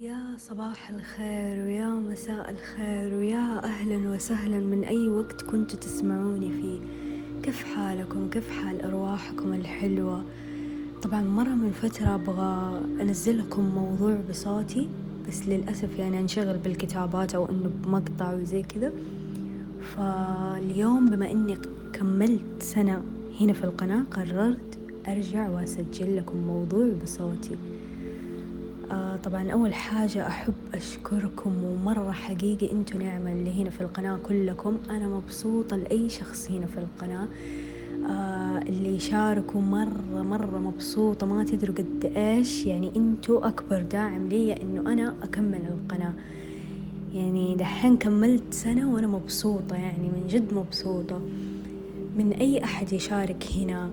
يا صباح الخير ويا مساء الخير ويا أهلا وسهلا من أي وقت كنتوا تسمعوني فيه. كيف حالكم؟ كيف حال أرواحكم الحلوة؟ طبعا مرة من فترة أبغى أنزل لكم موضوع بصوتي بس للأسف يعني أنشغل بالكتابات أو إنه بمقطع وزي كذا. فاليوم بما إني كملت سنة هنا في القناة قررت أرجع وأسجل لكم موضوع بصوتي. آه طبعا أول حاجة أحب أشكركم ومرة حقيقي أنتوا نعمة اللي هنا في القناة كلكم. أنا مبسوطة لأي شخص هنا في القناة آه اللي يشاركوا مرة مرة مبسوطة ما تدروا قد إيش. يعني أنتوا أكبر داعم لي إنه أنا أكمل القناة. يعني دحين كملت سنة وأنا مبسوطة يعني من جد مبسوطة. من أي أحد يشارك هنا؟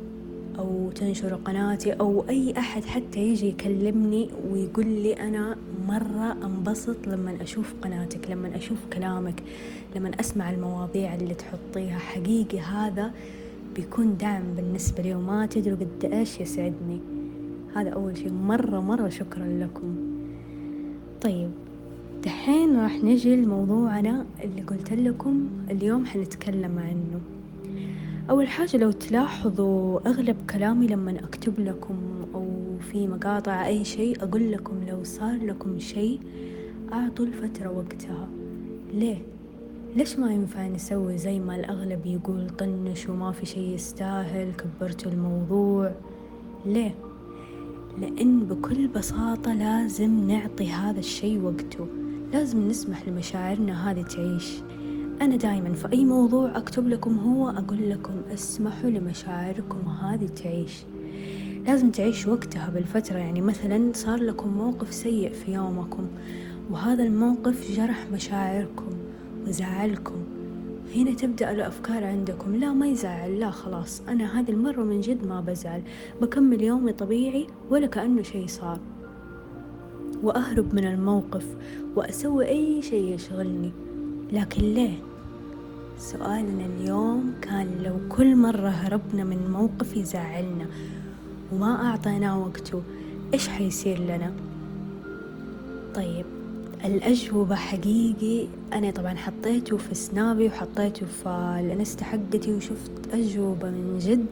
أو تنشر قناتي أو أي أحد حتى يجي يكلمني ويقول لي أنا مرة أنبسط لما أشوف قناتك لما أشوف كلامك لما أسمع المواضيع اللي تحطيها. حقيقي هذا بيكون دعم بالنسبة لي وما تدروا قد إيش يسعدني. هذا أول شيء. مرة مرة شكرا لكم. طيب دحين راح نجي لموضوعنا اللي قلت لكم اليوم حنتكلم عنه. أول حاجة لو تلاحظوا أغلب كلامي لما أكتب لكم أو في مقاطع أي شيء أقول لكم لو صار لكم شيء أعطوا الفترة وقتها ليه؟ ليش ما ينفع نسوي زي ما الأغلب يقول طنش وما في شيء يستاهل كبرتوا الموضوع ليه؟ لأن بكل بساطة لازم نعطي هذا الشيء وقته لازم نسمح لمشاعرنا هذه تعيش أنا دايما في أي موضوع أكتب لكم هو أقول لكم اسمحوا لمشاعركم هذه تعيش. لازم تعيش وقتها بالفترة يعني مثلا صار لكم موقف سيء في يومكم وهذا الموقف جرح مشاعركم وزعلكم. هنا تبدأ الأفكار عندكم لا ما يزعل لا خلاص أنا هذه المرة من جد ما بزعل بكمل يومي طبيعي ولا كأنه شي صار. وأهرب من الموقف وأسوي أي شي يشغلني. لكن ليه؟ سؤالنا اليوم كان لو كل مرة هربنا من موقف يزعلنا وما أعطيناه وقته إيش حيصير لنا؟ طيب الأجوبة حقيقي أنا طبعا حطيته في سنابي وحطيته في الانستا حقتي وشفت أجوبة من جد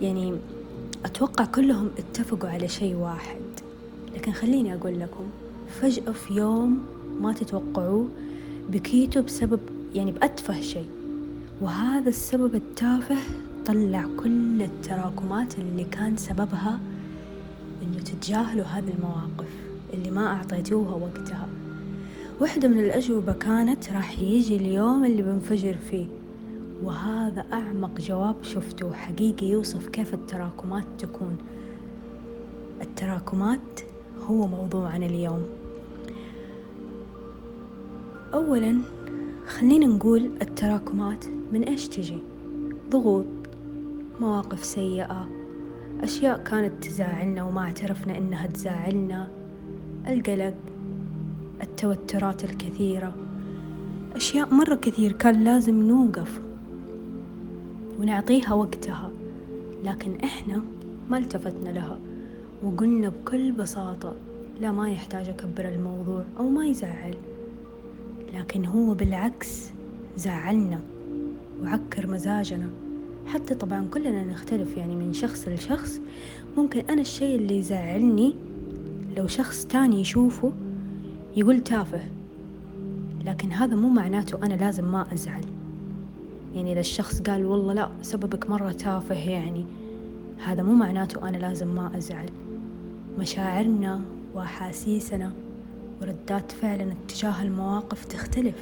يعني أتوقع كلهم اتفقوا على شيء واحد لكن خليني أقول لكم فجأة في يوم ما تتوقعوه بكيتوا بسبب يعني بأتفه شيء. وهذا السبب التافه طلع كل التراكمات اللي كان سببها إنه تتجاهلوا هذه المواقف اللي ما أعطيتوها وقتها. واحدة من الأجوبة كانت راح يجي اليوم اللي بنفجر فيه. وهذا أعمق جواب شفته حقيقي يوصف كيف التراكمات تكون. التراكمات هو موضوعنا اليوم. أولا خلينا نقول التراكمات من إيش تجي؟ ضغوط مواقف سيئة أشياء كانت تزعلنا وما اعترفنا إنها تزعلنا القلق التوترات الكثيرة أشياء مرة كثير كان لازم نوقف ونعطيها وقتها لكن إحنا ما التفتنا لها وقلنا بكل بساطة لا ما يحتاج أكبر الموضوع أو ما يزعل. لكن هو بالعكس زعلنا وعكر مزاجنا. حتى طبعا كلنا نختلف يعني من شخص لشخص. ممكن أنا الشيء اللي يزعلني لو شخص تاني يشوفه يقول تافه لكن هذا مو معناته أنا لازم ما أزعل. يعني إذا الشخص قال والله لا سببك مرة تافه يعني هذا مو معناته أنا لازم ما أزعل. مشاعرنا وأحاسيسنا وردات فعلنا اتجاه المواقف تختلف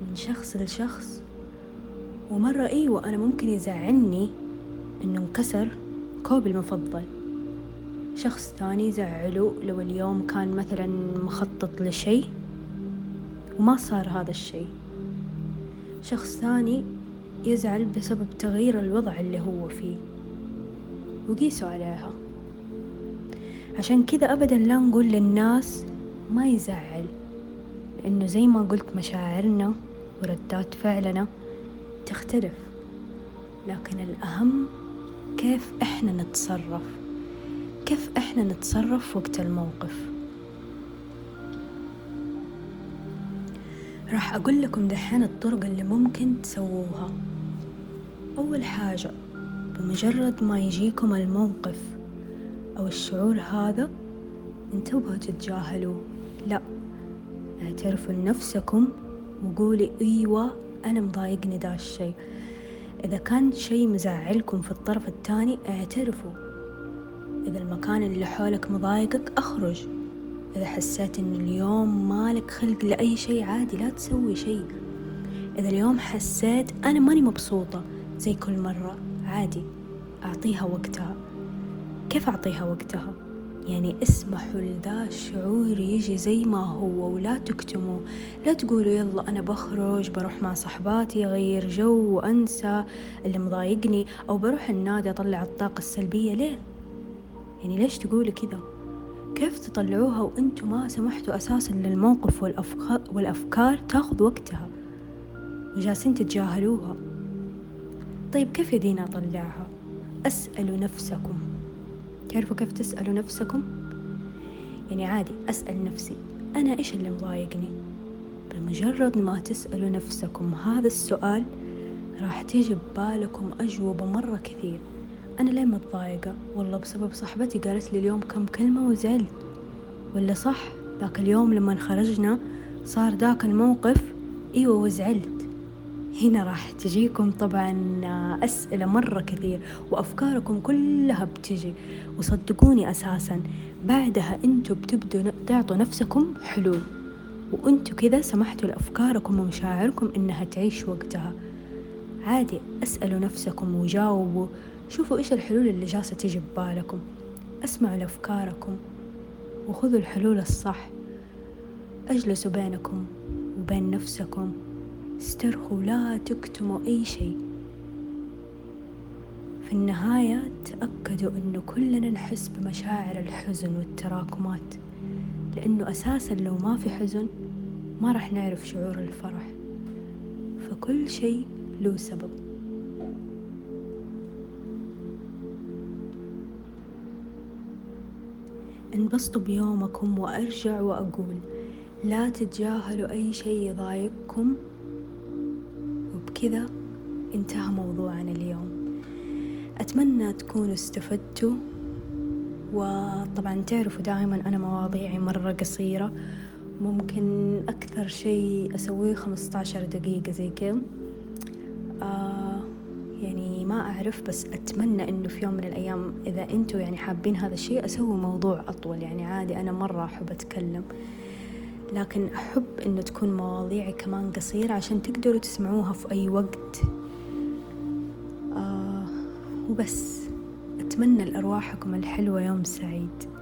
من شخص لشخص. ومرة أيوة أنا ممكن يزعلني إنه انكسر كوبي المفضل. شخص ثاني يزعله لو اليوم كان مثلا مخطط لشيء وما صار هذا الشيء. شخص ثاني يزعل بسبب تغيير الوضع اللي هو فيه وقيسوا عليها. عشان كذا أبدا لا نقول للناس ما يزعل. لأنه زي ما قلت مشاعرنا وردات فعلنا تختلف. لكن الأهم كيف إحنا نتصرف؟ كيف إحنا نتصرف وقت الموقف؟ راح أقول لكم دحين الطرق اللي ممكن تسووها. أول حاجة بمجرد ما يجيكم الموقف أو الشعور هذا انتبهوا تتجاهلوه لا اعترفوا لنفسكم وقولي أيوة أنا مضايقني دا الشي. إذا كان شي مزعلكم في الطرف التاني اعترفوا. إذا المكان اللي حولك مضايقك أخرج. إذا حسيت إن اليوم مالك خلق لأي شي عادي لا تسوي شي. إذا اليوم حسيت أنا ماني مبسوطة زي كل مرة عادي. أعطيها وقتها. كيف أعطيها وقتها؟ يعني اسمحوا لذا الشعور يجي زي ما هو ولا تكتموا لا تقولوا يلا أنا بخرج بروح مع صحباتي أغير جو وأنسى اللي مضايقني أو بروح النادي أطلع الطاقة السلبية ليه؟ يعني ليش تقولوا كذا؟ كيف تطلعوها وأنتم ما سمحتوا أساسا للموقف والأفكار, تاخذ وقتها وجالسين تتجاهلوها طيب كيف يدينا أطلعها؟ أسألوا نفسكم تعرفوا كيف تسألوا نفسكم؟ يعني عادي أسأل نفسي أنا إيش اللي مضايقني؟ بمجرد ما تسألوا نفسكم هذا السؤال راح تيجي ببالكم أجوبة مرة كثير أنا ليه متضايقة؟ والله بسبب صاحبتي قالت لي اليوم كم كلمة وزعلت ولا صح ذاك اليوم لما خرجنا صار ذاك الموقف إيوه وزعلت هنا راح تجيكم طبعا أسئلة مرة كثير وأفكاركم كلها بتجي. وصدقوني أساسا بعدها أنتوا بتبدوا تعطوا نفسكم حلول. وأنتوا كذا سمحتوا لأفكاركم ومشاعركم إنها تعيش وقتها. عادي أسألوا نفسكم وجاوبوا. شوفوا إيش الحلول اللي جالسة تجي ببالكم. أسمعوا لأفكاركم وخذوا الحلول الصح. أجلسوا بينكم وبين نفسكم. استرخوا لا تكتموا أي شيء. في النهاية تأكدوا أنه كلنا نحس بمشاعر الحزن والتراكمات لأنه أساسا لو ما في حزن ما راح نعرف شعور الفرح. فكل شيء له سبب. انبسطوا بيومكم وأرجع وأقول لا تتجاهلوا أي شيء يضايقكم. وبكذا انتهى موضوعنا اليوم. أتمنى تكونوا استفدتوا وطبعا تعرفوا دائما أنا مواضيعي مرة قصيرة. ممكن أكثر شيء أسويه خمسة عشر دقيقة زي كذا. آه يعني ما أعرف بس أتمنى إنه في يوم من الأيام إذا أنتوا يعني حابين هذا الشيء أسوي موضوع أطول. يعني عادي أنا مرة أحب أتكلم. لكن أحب إنه تكون مواضيعي كمان قصيرة عشان تقدروا تسمعوها في أي وقت. آه وبس. أتمنى لأرواحكم الحلوة. يوم سعيد.